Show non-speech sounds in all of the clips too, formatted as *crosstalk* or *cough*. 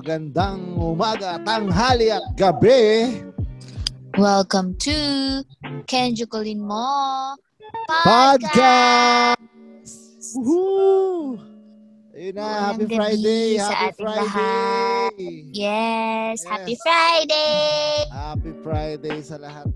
magandang umaga, tanghali at gabi. Welcome to Kenjo Colin Mo Podcast! Woohoo! Ayun na, happy Friday! Happy Friday! lahat. Yes, Happy Yes. Friday! Happy Friday sa lahat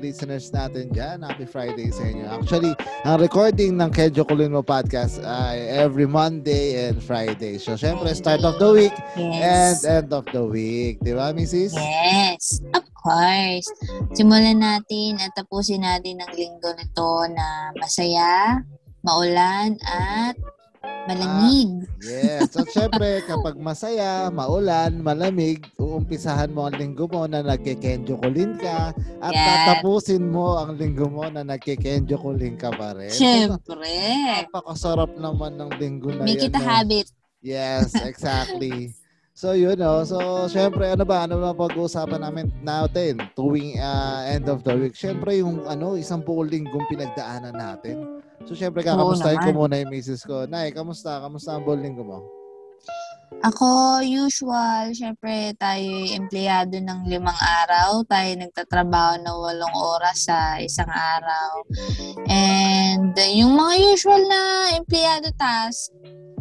listeners natin dyan. Happy Friday sa inyo. Actually, ang recording ng Kedjo Kulino Podcast ay every Monday and Friday. So, syempre, start of the week and Yes. end of the week. Di ba, Mrs.? Yes, of course. Simulan natin at tapusin natin ang linggo na to na masaya, maulan, at malamig. Yes. So, syempre, *laughs* kapag masaya, maulan, malamig, uumpisahan mo ang linggo mo na nagkikenjo kulin ka at Yes. tatapusin mo ang linggo mo na nagkikenjo kulin ka pa rin. So, Siyempre. *laughs* napakasarap naman ng linggo na Make yan. it a no? habit. Yes, *laughs* exactly. so, yun o. So, syempre, ano ba? Ano ba pag-uusapan namin natin tuwing ah, end of the week? Syempre, yung ano, isang buong linggong pinagdaanan natin. So, syempre, kakamustahin ko muna yung misis ko. Nay, kamusta? Kamusta ang buong linggo mo? Ako, usual, syempre tayo empleyado ng limang araw. Tayo nagtatrabaho ng walong oras sa isang araw. And yung mga usual na empleyado task,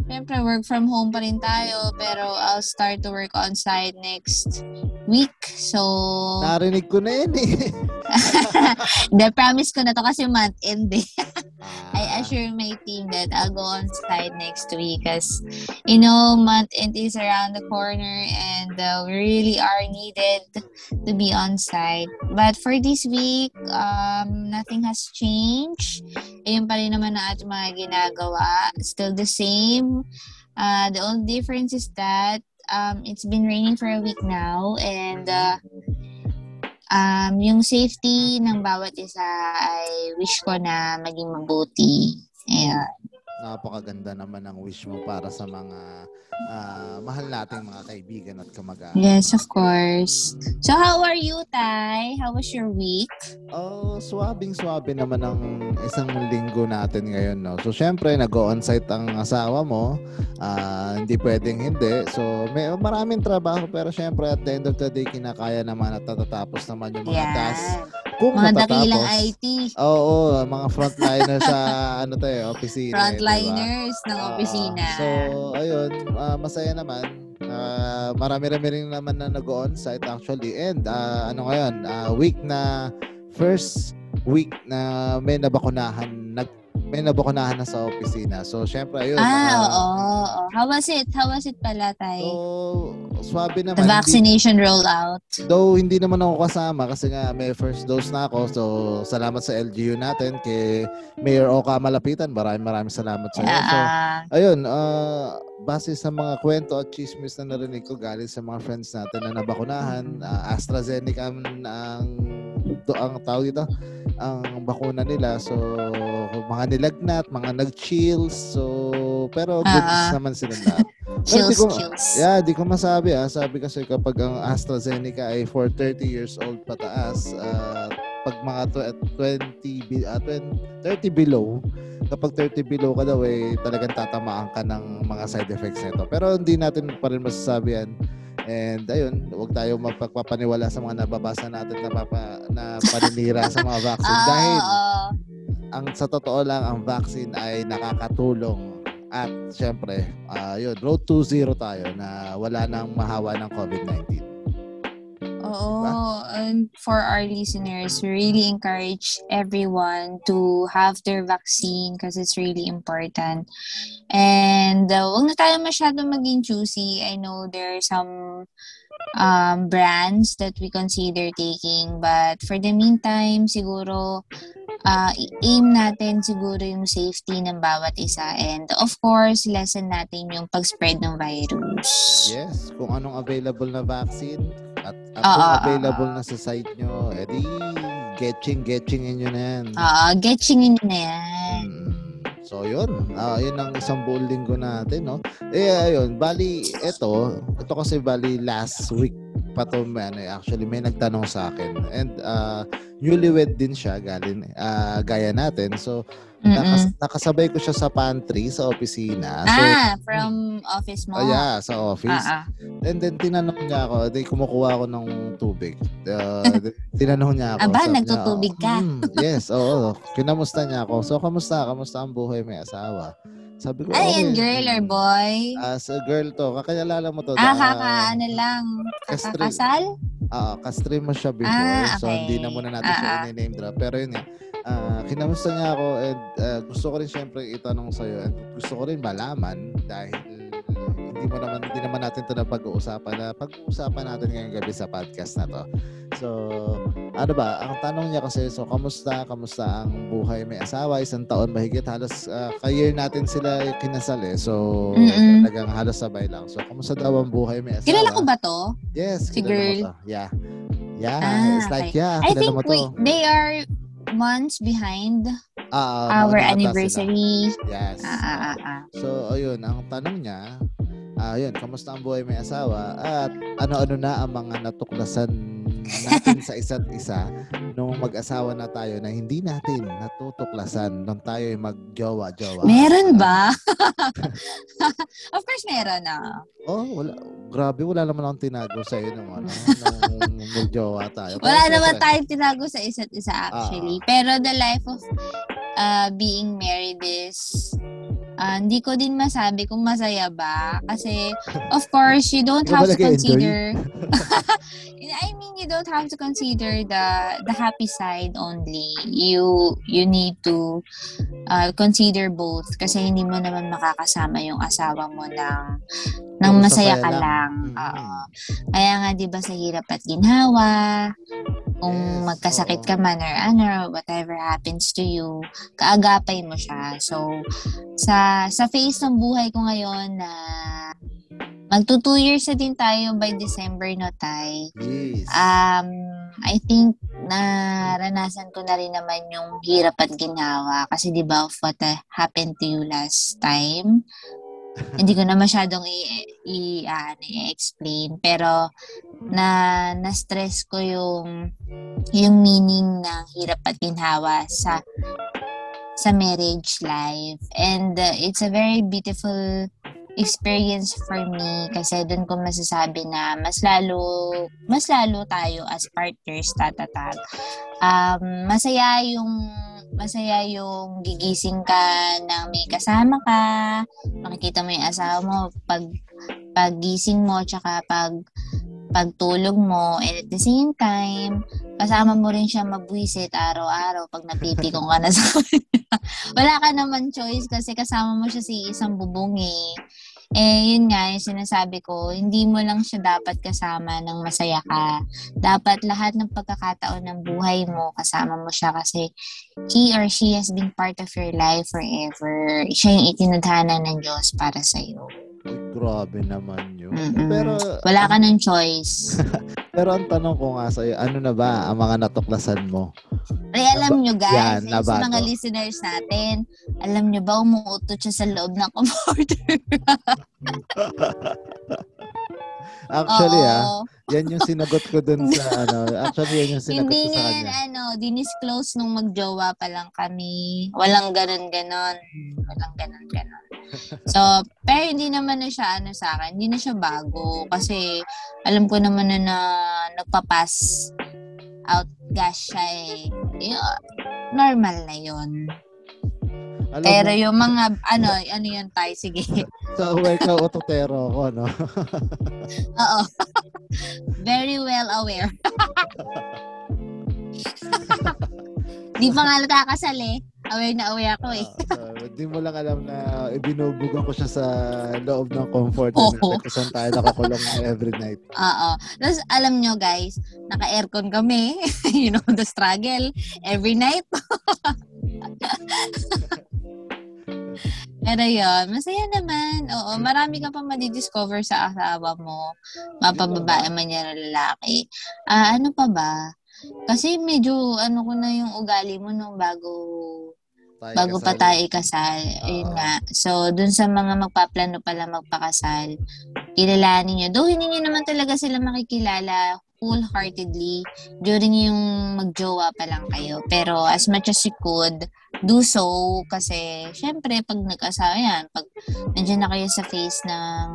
syempre work from home pa rin tayo. Pero I'll start to work on site next week. So, Narinig ko na yun eh. *laughs* the promise ko na to kasi month end eh. I Ah, assure my team that I'll go on site next week because, you know, month end is around the corner and uh, we really are needed to be on site. But for this week, um, nothing has changed. Ayun pa rin naman ang ating mga ginagawa. Still the same. Uh, the only difference is that um, it's been raining for a week now and uh, um, yung safety ng bawat isa ay wish ko na maging mabuti. Ayan. Napakaganda naman ang wish mo para sa mga ah, mahal nating mga kaibigan at kamag-anak. Yes, of course. So, how are you, Tay? How was your week? Oh, swabing-swabe naman ang isang linggo natin ngayon, no? So, syempre, nag-on-site ang asawa mo. Ah, hindi pwedeng hindi. So, may maraming trabaho pero syempre, at the end of the day, kinakaya naman at natatapos naman yung mga tasks. Kung Mga natatapos. dakilang IT. Oo, mga frontliners sa *laughs* ano tayo, opisina. eh, di ba? Frontliners ng Oo. opisina. so, ayun, ah, masaya naman. Ah, marami-rami rin naman na nag-on-site actually. And ah, ano ngayon, ah, week na first week na may nabakunahan, nag may nabakunahan na sa opisina. So, syempre, ayun. ah, ah, oo, oo. How was it? How was it pala, Tay? So, swabe naman. The Hindi- vaccination rollout. Though hindi naman ako kasama kasi nga may first dose na ako. So salamat sa LGU natin kay Mayor Oka Malapitan. Maraming maraming salamat sa iyo. So Ah, ayun, ah, base sa mga kwento at chismis na narinig ko galing sa mga friends natin na nabakunahan, ah, AstraZeneca ang, ang, ang tawag dito, ang bakuna nila. So mga nilagnat, mga nag-chills. So pero goods Ah, ah. naman sila lahat. *laughs* chills, di ko- chills. Yeah, di ko masabi ah. Sabi kasi kapag ang AstraZeneca ay for 30 years old pataas, ah, pag mga tw- 20, bi- ah, 20 30 below, kapag 30 below ka daw eh, talagang tatamaan ka ng mga side effects nito. Pero hindi natin pa rin masasabi yan. And ayun, huwag tayo magpapaniwala sa mga nababasa natin na, papa, na paninira sa mga vaccine. *laughs* Ah, dahil ang sa totoo lang, ang vaccine ay nakakatulong. At syempre, ah yun, road to zero tayo na wala nang mahawa ng COVID-19. Oo. Diba? And for our listeners, we really encourage everyone to have their vaccine because it's really important. And uh, huwag na tayo masyado maging choosy. I know there are some um, brands that we consider taking. But for the meantime, siguro, uh, aim natin siguro yung safety ng bawat isa. And of course, lesson natin yung pag-spread ng virus. Yes, kung anong available na vaccine at, ah, ah, available na sa site nyo, edi getching, getching inyo na yan. Ah, getchingin nyo na yan. Mm. So, yun. Ah, yun ang isang buong linggo natin, no? Eh, ayun. Bali, ito. Ito kasi bali last week pa to, ano, actually, may nagtanong sa akin. And uh, newlywed din siya, galing, uh, gaya natin. So, nakas, nakasabay ko siya sa pantry, sa opisina. So, ah, from office mo? Oh, yeah, sa office. Ah, ah. And then, tinanong niya ako, di kumukuha ako ng tubig. *laughs* Uh, tinanong niya ako. Aba, sabi nagtutubig niya, ka. "Mm, yes, oo. Kinamusta niya ako. So, kamusta? Kamusta ang buhay may asawa? Sabi ko, yan, okay. girl or boy? As a girl to, kakayalala mo to. ah, da- kaka, ano lang, Kastri- kakakasal? Ah, kastream mo siya before. Ah, So, okay. hindi na muna natin Ah, siya ah. i-name drop. Pero yun nga, ah, kinamusta niya ako and ah, gusto ko rin syempre itanong sa'yo and gusto ko rin malaman dahil hindi mo naman hindi naman natin to na pag-uusapan na pag-uusapan natin ngayong gabi sa podcast na to. So, ano ba, ang tanong niya kasi, so, kamusta, kamusta ang buhay may asawa, isang taon mahigit, halos uh, ka-year natin sila kinasal eh. So, Mm-mm. talagang halos sabay lang. So, kamusta daw ang buhay may asawa? Kilala ko ba to? Yes, Si girl? to. Yeah. Yeah, Ah, it's like, okay. yeah, I think mo to. we, they are months behind Ah, our ata sila. anniversary. Yes. Ah, ah, ah, ah. So, ayun, ang tanong niya, ah, yun, kamusta ang buhay may asawa at ano-ano na ang mga natuklasan natin sa isa't isa nung mag-asawa na tayo na hindi natin natutuklasan nung tayo ay mag-jowa-jowa. Meron ba? *laughs* of course, meron ah. Oh, wala. Grabe, wala naman akong tinago sa iyo nung ano, nung mag-jowa tayo. Wala Pero naman tayong tinago sa isa't isa actually. Pero the life of uh, being married is ah, hindi ko din masabi kung masaya ba. Kasi, of course, you don't have to consider... *laughs* I mean, you don't have to consider the the happy side only. You you need to uh, consider both kasi hindi mo naman makakasama yung asawa mo ng ng masaya ka lang. Oo. Kaya nga 'di ba sa hirap at ginhawa, kung magkasakit ka man or ano, whatever happens to you, kaagapay mo siya. So, sa sa phase ng buhay ko ngayon na magto two years na din tayo by December no tay. Yes. Um, I think naranasan ko na rin naman yung hirap at ginhawa kasi 'di ba of what uh, happened to you last time. Hindi ko na masyadong i, i, ano, i-explain pero na na-stress ko yung yung meaning ng hirap at ginhawa sa sa marriage life and uh, it's a very beautiful experience for me kasi doon ko masasabi na mas lalo mas lalo tayo as partners tatatag. Um, masaya yung masaya yung gigising ka ng may kasama ka, makikita mo yung asawa mo pag paggising mo tsaka pag pagtulog mo and at the same time kasama mo rin siya mabwisit araw-araw pag napipikong ka na sa kanya. *laughs* Wala ka naman choice kasi kasama mo siya si isang bubong eh. Eh, yun nga, yung sinasabi ko, hindi mo lang siya dapat kasama ng masaya ka. Dapat lahat ng pagkakataon ng buhay mo, kasama mo siya kasi he or she has been part of your life forever. Siya yung itinadhana ng Diyos para sa'yo. Ay, grabe naman yun. Mm-mm. Pero, Wala ka ng choice. *laughs* pero ang tanong ko nga sa'yo, ano na ba ang mga natuklasan mo? Ay, alam nyo guys, Yan, eh, sa mga listeners natin, alam nyo ba, umuutot siya sa loob ng comforter. *laughs* Actually, ah, yan yung sinagot ko dun sa *laughs* ano. Actually, yan yung sinagot Hindi ko sa nga, kanya. ano, dinisclose nung magjowa pa lang kami. Walang ganon-ganon. Walang ganon-ganon. So, pero hindi naman na siya, ano sa akin, hindi na siya bago. Kasi, alam ko naman na, na nagpapass out gas siya eh. Yun, normal na yun. Alam Pero mo, yung mga, ano, ano yun tayo, sige. sa aware ka, ototero ko, no? Oo. Very well aware. Di pa nga nakakasal eh. Aware na aware ako eh. Ah, so, di mo lang alam na ibinubugan ko siya sa loob ng comfort Oo. natin kung saan tayo nakakulong every night. Oo. Tapos alam nyo guys, naka-aircon kami. *laughs* you know, the struggle. Every night. *laughs* Pero yun, masaya naman. Oo, marami ka pa madidiscover sa asawa mo. Mapababae man yan o lalaki. Ah, ano pa ba? Kasi medyo ano ko na yung ugali mo nung bago Tayo bago pa kasali. tayo ikasal. Ayun Oo. nga. So, dun sa mga magpaplano pala magpakasal, kilalanin nyo. Though hindi nyo naman talaga sila makikilala wholeheartedly during yung magjowa pa lang kayo. Pero as much as you could, do so kasi syempre pag nag-asawa yan, pag nandiyan na kayo sa phase ng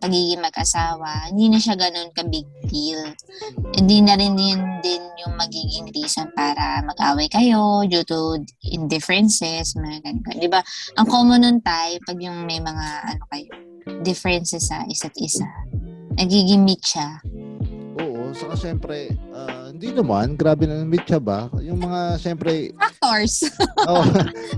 pagiging mag-asawa, hindi na siya ganun ka big deal. Hindi na rin din, din yung magiging reason para mag-away kayo due to indifferences, mga ganun. Di ba? Ang common nun tayo, pag yung may mga ano kayo, differences sa isa't isa, nagiging meet siya. Oo, saka syempre, ah, hindi naman, grabe na meet siya ba? Yung mga, syempre, Factors. *laughs* *laughs* oh,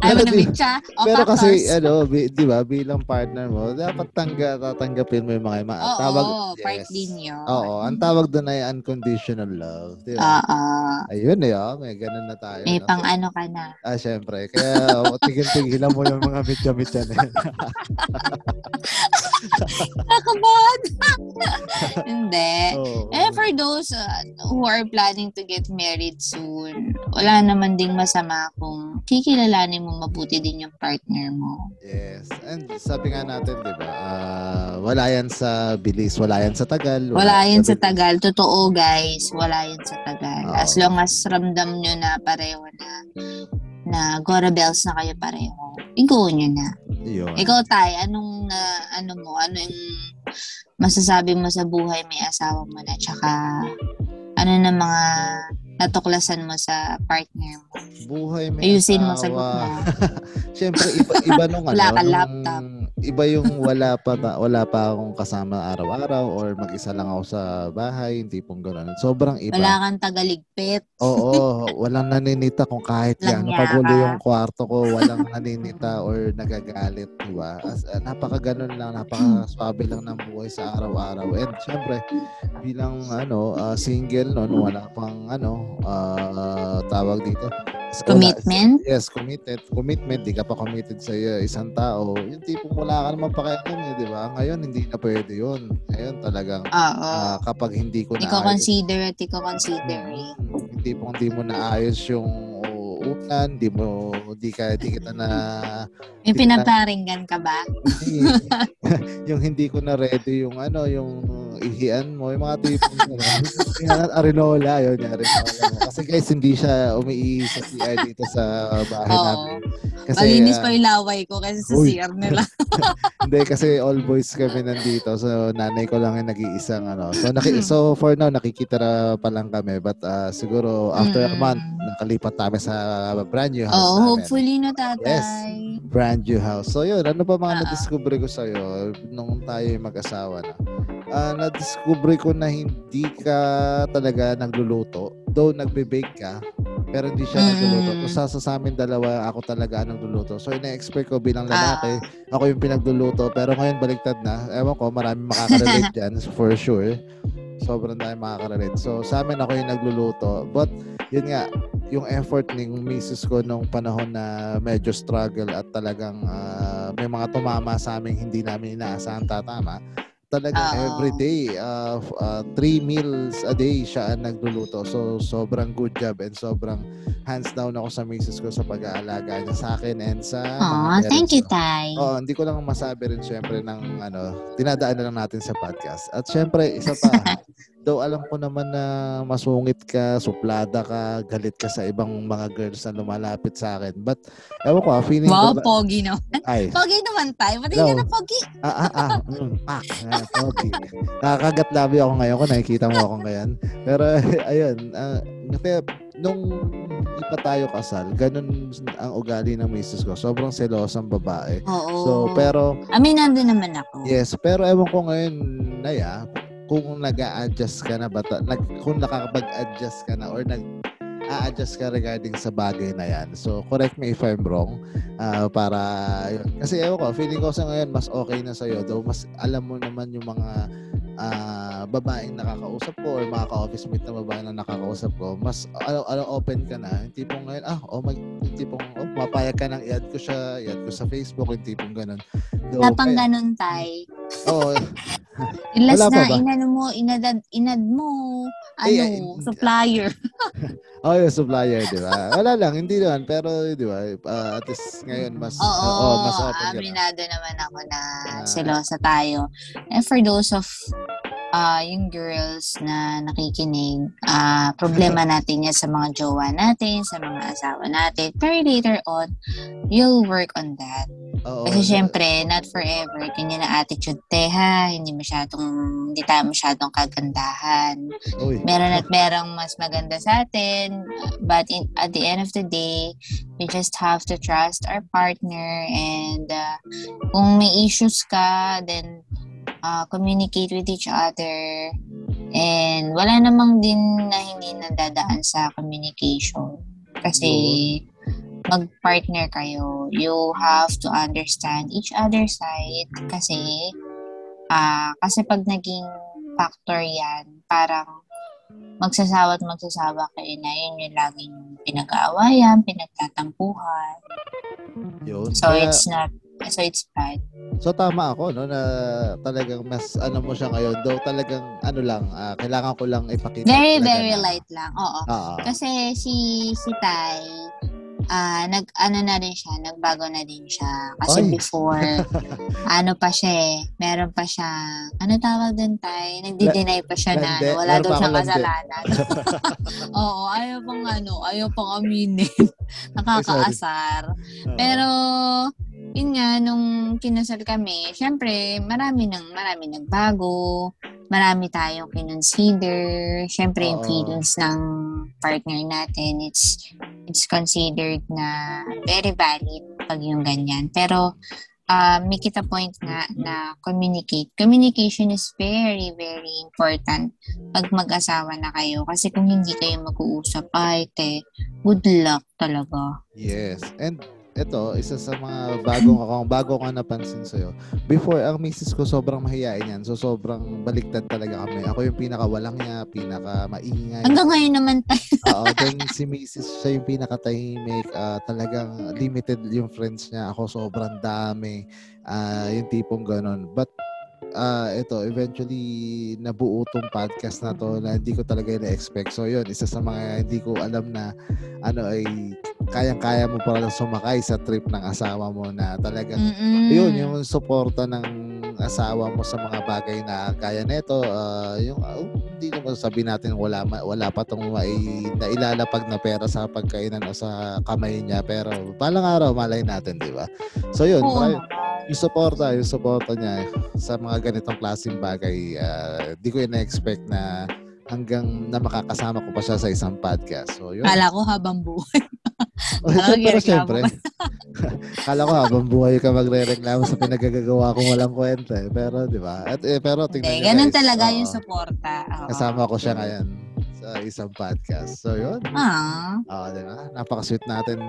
Ayaw na di- meet siya. O pero factors. kasi, ano, bi- di ba, bilang partner mo, dapat tangga, tatanggapin mo yung mga, mga Oo, tawag, part yes. din yun. Oo, ang tawag doon ay unconditional love. Di ba? Oo. Ayun eh, oh, may ganun na tayo. May no? pang ano ka na. Ah, syempre. Kaya, oh, tigil-tigilan mo yung mga mitya-mitya na yun. *laughs* Nakabad! *laughs* Hindi. Oo. Eh, for those uh, who are planning to get married soon, wala naman ding masama kung kikilalanin mo mabuti din yung partner mo. Yes. And sabi nga natin, di ba, ah, wala yan sa bilis, wala yan sa tagal. Wala yan sa bilis. tagal. Totoo, guys. Wala yan sa tagal. Oo. As long as ramdam nyo na pareho na na Gora Bells na kayo pareho, igo nyo na. Yun. Ikaw, Tay, anong, na ano mo, ano yung masasabi mo sa buhay may asawa mo na, tsaka ano na mga natuklasan mo sa partner mo? Buhay may Ayusin mo, asawa. sagot mo. *laughs* Siyempre, iba, iba nung ano. Wala nung- laptop. Iba yung wala pa, ta- wala pa akong kasama araw-araw or mag-isa lang ako sa bahay, hindi pong gano'n. Sobrang iba. Wala kang tagaligpit. Oo, walang naninita kung kahit kagulo yaka. yung kwarto ko, walang naninita or nagagalit, di ba? As, uh, napaka ganun lang, napaka swabe lang ng buhay sa araw-araw. And syempre, bilang ano, ah, single noon, wala pang ano, ah, tawag dito. Wala- Commitment? Yes, committed. Commitment, di ka pa committed sa uh, isang tao. Yung tipong wala ka naman pakialam eh, di ba? Ngayon, hindi na pwede yun. Ngayon talagang ah, kapag hindi ko na Ikaw consider at ikaw consider eh. Mm, hindi po hindi mo naayos yung ulan, di mo di ka di kita na *laughs* May pinaparinggan ka ba? hindi, *laughs* yung hindi ko na ready yung ano yung ihian mo yung mga tipong ano, *laughs* yung arenola yun yung arenola mo. kasi guys hindi siya umiihi sa CR dito sa bahay Oo. namin kasi Malinis ah, pa yung laway ko kasi sa Uy. CR nila. hindi kasi all boys kami nandito so nanay ko lang yung nag-iisang ano so naki, so for now nakikita na pa lang kami but ah, siguro after a Mm. month nakalipat namin sa brand new house Oo, namin. Hopefully no, tatay. brand new house. So yun, ano pa mga Oo. na-discover ko sa'yo nung tayo mag-asawa na? Ah, na-discover ko na hindi ka talaga nagluluto. Though nagbe-bake ka, pero hindi siya Mm. nagluluto. Kung sa, sa amin dalawa, ako talaga ang nagluluto. So ina-expect ko bilang Ah. lalaki, ako yung pinagluluto. Pero ngayon baliktad na. Ewan ko, marami makaka-relate *laughs* dyan for sure. Sobrang dami makaka-relate. So sa amin ako yung nagluluto. But yun nga, yung effort ng misis ko nung panahon na medyo struggle at talagang ah, may mga tumama sa amin hindi namin inaasahan tatama. Talagang Oo. every day, uh, uh, three meals a day siya ang nagluluto. So, sobrang good job and sobrang hands down ako sa misis ko sa pag-aalaga niya sa akin and sa mga thank you, tay. Oo, hindi ko lang masabi rin syempre ng ano, dinadaan na lang natin sa podcast. At syempre, isa pa, *laughs* though alam ko naman na masungit ka, suplada ka, galit ka sa ibang mga girls na lumalapit sa akin. But, ewan ko, ah, feeling Wow, ko, na- pogi naman. ay, *laughs* Pogi naman, tay. Pati No. ka na pogi. ah, ah, ah, mm, pak, ah, okay. Nakakagat labi ako ngayon kung nakikita mo ako ngayon. Pero, *laughs* ayun, ah, kasi, nung hindi pa tayo kasal, ganun ang ugali ng misis ko. Sobrang selosang babae. Oo. So, pero, Aminado naman ako. Yes, pero ewan ko ngayon, Naya, kung nag adjust ka na ba, ta- nag, kung nakakapag-adjust ka na or nag a-adjust ka regarding sa bagay na yan. So, correct me if I'm wrong. Ah, para, yun. Kasi ewan ko, feeling ko sa ngayon, mas okay na sa'yo. Though, mas alam mo naman yung mga ah, babaeng nakakausap ko or mga ka-office mate na babae na nakakausap ko, mas ano, ano, open ka na. Yung tipong ngayon, ah, oh, mag, yung tipong, oh, mapayag ka nang i-add ko siya, i-add ko sa Facebook, yung tipong ganun. Though, Wala pang kaya- ganun, tay. Oo. Yung *laughs* pa na, inano mo, inadad, inad mo, ano, Eh, eh, supplier. *laughs* Oh, yung supplier, di ba? Wala lang, hindi naman. Pero, di ba, ah, at least ngayon, mas, Oo, oh, mas open ka na. aminado naman ako na Ah. selosa tayo. And for those of ah yung girls na nakikinig, ah problema *laughs* natin yan sa mga jowa natin, sa mga asawa natin. Pero later on, you'll work on that. Oo, Kasi syempre, not forever. Ganyan na attitude te ha. Hindi masyadong, hindi tayo masyadong kagandahan. Uy, Meron at merong mas maganda sa atin. But in, at the end of the day, we just have to trust our partner. And uh, kung may issues ka, then uh, communicate with each other. And wala namang din na hindi nadadaan sa communication. Kasi mag-partner kayo, you have to understand each other's side kasi ah kasi pag naging factor yan, parang magsasawa at magsasawa kayo na yun yung laging pinag-aawayan, pinagtatampuhan. yun. So Kaya- it's not, so it's bad. So tama ako no na talagang mas ano mo siya ngayon though talagang ano lang ah, kailangan ko lang ipakita Very, very na- light lang. Oo. Oo. Kasi si si Tai, ah nag ano na rin siya, nagbago na din siya. Kasi Ay. before, *laughs* ano pa siya eh, meron pa siya, ano tawag din Tai? Nagdi-deny pa siya na ano, wala daw siyang kasalanan. *laughs* Oo, ayaw pang ano, ayaw pang aminin. *laughs* Nakakaasar. Pero, yun nga, nung kinasal kami, syempre, marami nang, marami nagbago. Marami tayong kinonsider. Syempre, yung feelings ng partner natin, it's, it's considered na very valid pag yung ganyan. Pero, uh, make it point nga na communicate. Communication is very, very important pag mag-asawa na kayo. Kasi kung hindi kayo mag-uusap, ay, te, good luck talaga. Yes. And ito, isa sa mga bagong ako, bago ko napansin sa'yo. Before, ang misis ko sobrang mahihain yan. So, sobrang baliktad talaga kami. Ako yung pinaka walang niya, pinaka maingay. Hanggang ngayon naman tayo. *laughs* Oo, then si Mrs. siya yung pinakatahimik. ah, talagang limited yung friends niya. Ako sobrang dami. Ah, yung tipong ganun. But ah ito, eventually nabuo tong podcast na to na hindi ko talaga na-expect. So yun, isa sa mga hindi ko alam na ano ay kayang-kaya mo para lang sumakay sa trip ng asawa mo na talagang Mm-mm. yun, yung suporta ng asawa mo sa mga bagay na kaya nito, ah, yung ah, hindi naman sabi natin wala wala pa tong mai, nailalapag na pera sa pagkainan o sa kamay niya pero balang araw malay natin, di ba? So yun, Oo naman. yung suporta, yung suporta niya sa mga ganitong klaseng bagay, ah, di ko na-expect na hanggang na makakasama ko pa siya sa isang podcast. So yun. Kala ko habang buhay. Oh, pero reklamo syempre. *laughs* Kala ko habang buhay ka magre-reklamo sa pinagagagawa kong walang kwenta eh. Pero, di ba? At, eh, pero tingnan Hindi, niyo ganun guys, talaga oo, yung suporta. Oo. Kasama ko siya ngayon sa isang podcast. So, yun. Ah, Oo, di ba? Napaka-sweet natin.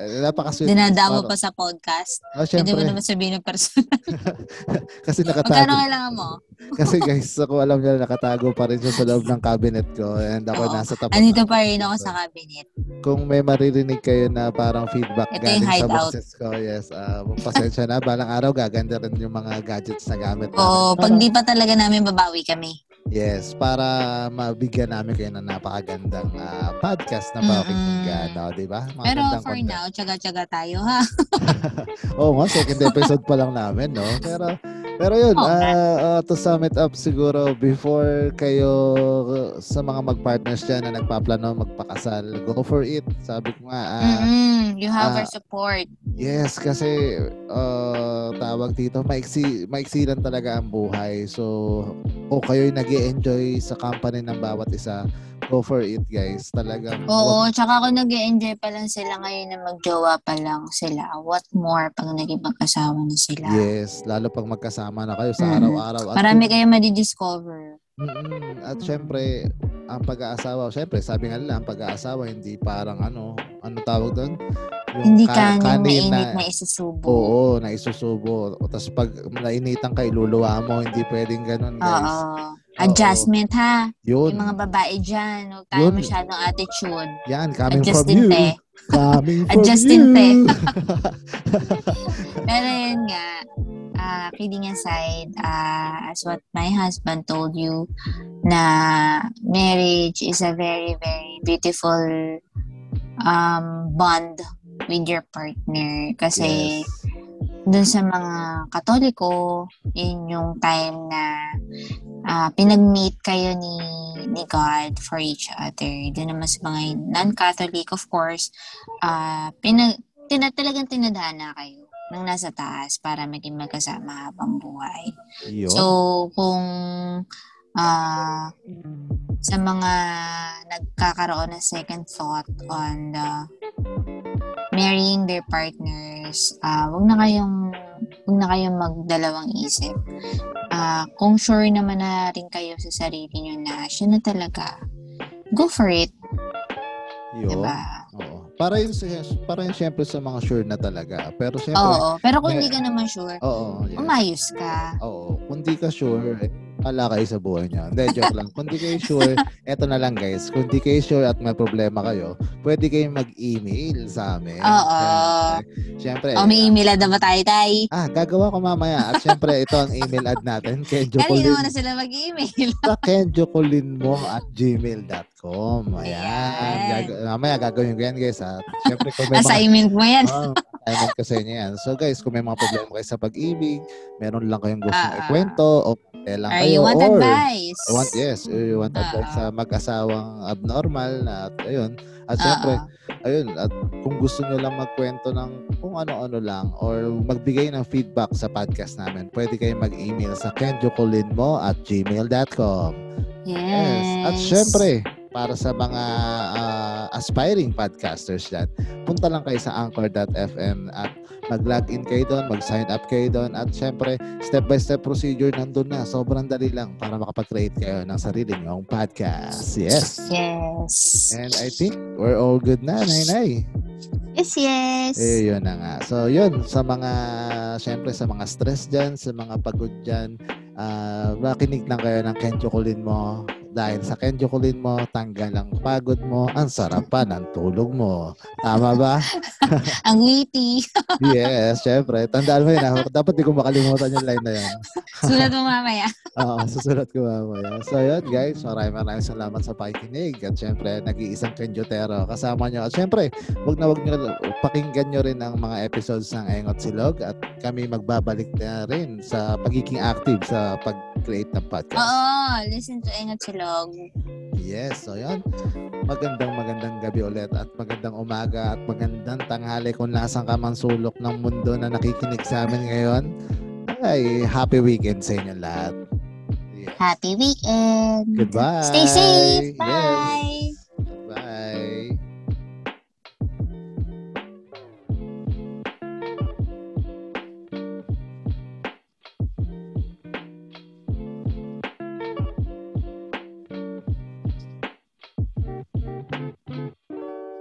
Eh, napaka-sweet. dinadamo pa sa podcast. Oh, mo syempre. naman sabihin ng person. *laughs* Kasi Magkano nakatago. kailangan mo? *laughs* kasi guys, ako alam niya nakatago pa rin siya sa loob ng cabinet ko and ako Oo. nasa tapat. Andito pa rin ako sa cabinet. Kung may maririnig kayo na parang feedback Ito galing yung sa hideout. boses ko, yes, uh, pasensya na. Balang araw, gaganda rin yung mga gadgets na gamit namin. Oo, pag Para- di pa talaga namin babawi kami. Yes, para mabigyan namin kayo ng napakagandang ah, podcast na pakinggan, no, di ba? Pero for content. now, tsaga-tsaga tayo ha. *laughs* Oo nga, second episode pa lang namin, no? Pero, pero yun, nga. ah, ah, to sum it up siguro, before kayo uh, sa mga mag-partners dyan na nagpaplano magpakasal, go for it. Sabi ko nga, ah, Mm-mm, you have ah, our support. yes, kasi ah, tawag dito, maiksi, maiksi lang talaga ang buhay. So, o kayo'y nag enjoy sa company ng bawat isa, go for it, guys. Talagang, Oo, tsaka kung nag enjoy pa lang sila ngayon na magjowa pa lang sila, what more pag naging mag-asawa na sila? Yes, lalo pag magkasama na kayo sa Mm. araw-araw. At Marami kayong madidiscover. Mm-mm. At syempre, ang pag-aasawa, syempre, sabi nga nila, ang pag-aasawa, hindi parang ano, ano tawag doon? Hindi ka- kanin na na isusubo. Oo, na isusubo. Tapos pag nainitan ka, iluluwa mo, hindi pwedeng ganun, guys. Oo. Adjustment ha. Yun. Yung mga babae dyan, huwag tayo Yun. masyadong attitude. Yan, coming from Adjustin you. te. Coming from Adjustin you. te. *laughs* Pero yun nga, uh, kidding aside, uh, as what my husband told you, na marriage is a very, very beautiful um, bond with your partner. Kasi Yes. dun sa mga katoliko, yun yung time na ah, pinag-meet kayo ni, ni God for each other. Doon naman sa mga non-Catholic, of course, ah pinag, tina, talagang tinadhana kayo ng nasa taas para maging magkasama habang buhay. Yun. So, kung ah sa mga nagkakaroon ng second thought on the marrying their partners, ah wag na kayong wag na kayong magdalawang isip. Ah kung sure naman na rin kayo sa sarili niyo na siya na talaga, go for it, Yun. diba? Oo. Para yun, sa, para yun syempre sa mga sure na talaga. Pero syempre, Oo, pero kung hindi ka naman sure, oo. yes. umayos ka. Oo. Kung di ka sure, eh, wala kayo sa buhay niya. Hindi, joke lang. Kung di kayo sure, eto na lang guys. Kung di kayo sure at may problema kayo, pwede kayong mag-email sa amin. Oo. Syempre, O, may email na ba tayo, tay? ah, gagawa ko mamaya. At syempre, ito ang email ad natin. Kenjo Kanina mo Colin. na sila mag-email. sa kenjocolinmo at gmail.com. Ayan. Gag- mamaya gagawin ko yan guys. At syempre, kung may mga Assignment mo yan. Oh, assignment ko sa inyo yan. So guys, kung may mga problema kayo sa pag-ibig, meron lang kayong gustong Ah, ah. ikwento, o eh lang kayo, you want or advice? I want, yes, you want Ah, advice ah. sa mag-asawang abnormal na at ayun. At syempre, Oo. ayun, at kung gusto nyo lang magkwento ng kung ano-ano lang or magbigay ng feedback sa podcast namin, pwede kayong mag-email sa kenjocolinmo at gmail.com. Yes. Yes. At syempre, para sa mga ah, aspiring podcasters dyan, punta lang kayo sa anchor.fm at mag-login kayo doon, mag-sign up kayo doon at syempre, step-by-step procedure nandun na. Sobrang dali lang para makapag-create kayo ng sarili nyong podcast. Yes. Yes. And I think we're all good na, Nay-Nay. Yes, yes. Eh, yun na nga. So, yun, sa mga, syempre, sa mga stress dyan, sa mga pagod dyan, ah makinig lang kayo ng Kenjo Kulin mo. Dahil sa Kenjo Kulin mo, tanggal ang pagod mo, ang sarap pa ng tulog mo. Tama ba? *laughs* Ang witty. *laughs* yes, syempre. Tandaan mo yun. ah. Dapat di ko makalimutan yung line na yan. *laughs* Sulat mo mamaya. Oo, susulat ko mamaya. So, yun, guys. Maraming maraming salamat sa pakikinig. At syempre, nag-iisang Kenjotero kasama nyo. At syempre, wag na wag nyo, pakinggan nyo rin ang mga episodes ng Engot Silog. At kami magbabalik na rin sa pagiging active sa pag-create ng podcast. Oo, listen to Engot Silog. Yes, so yun. Magandang magandang gabi ulit at magandang umaga at magandang tanghali kung nasang ka man sulok ng mundo na nakikinig sa amin ngayon. Ay, happy weekend sa inyo lahat. Happy weekend. Goodbye. Stay safe. Yes. Bye.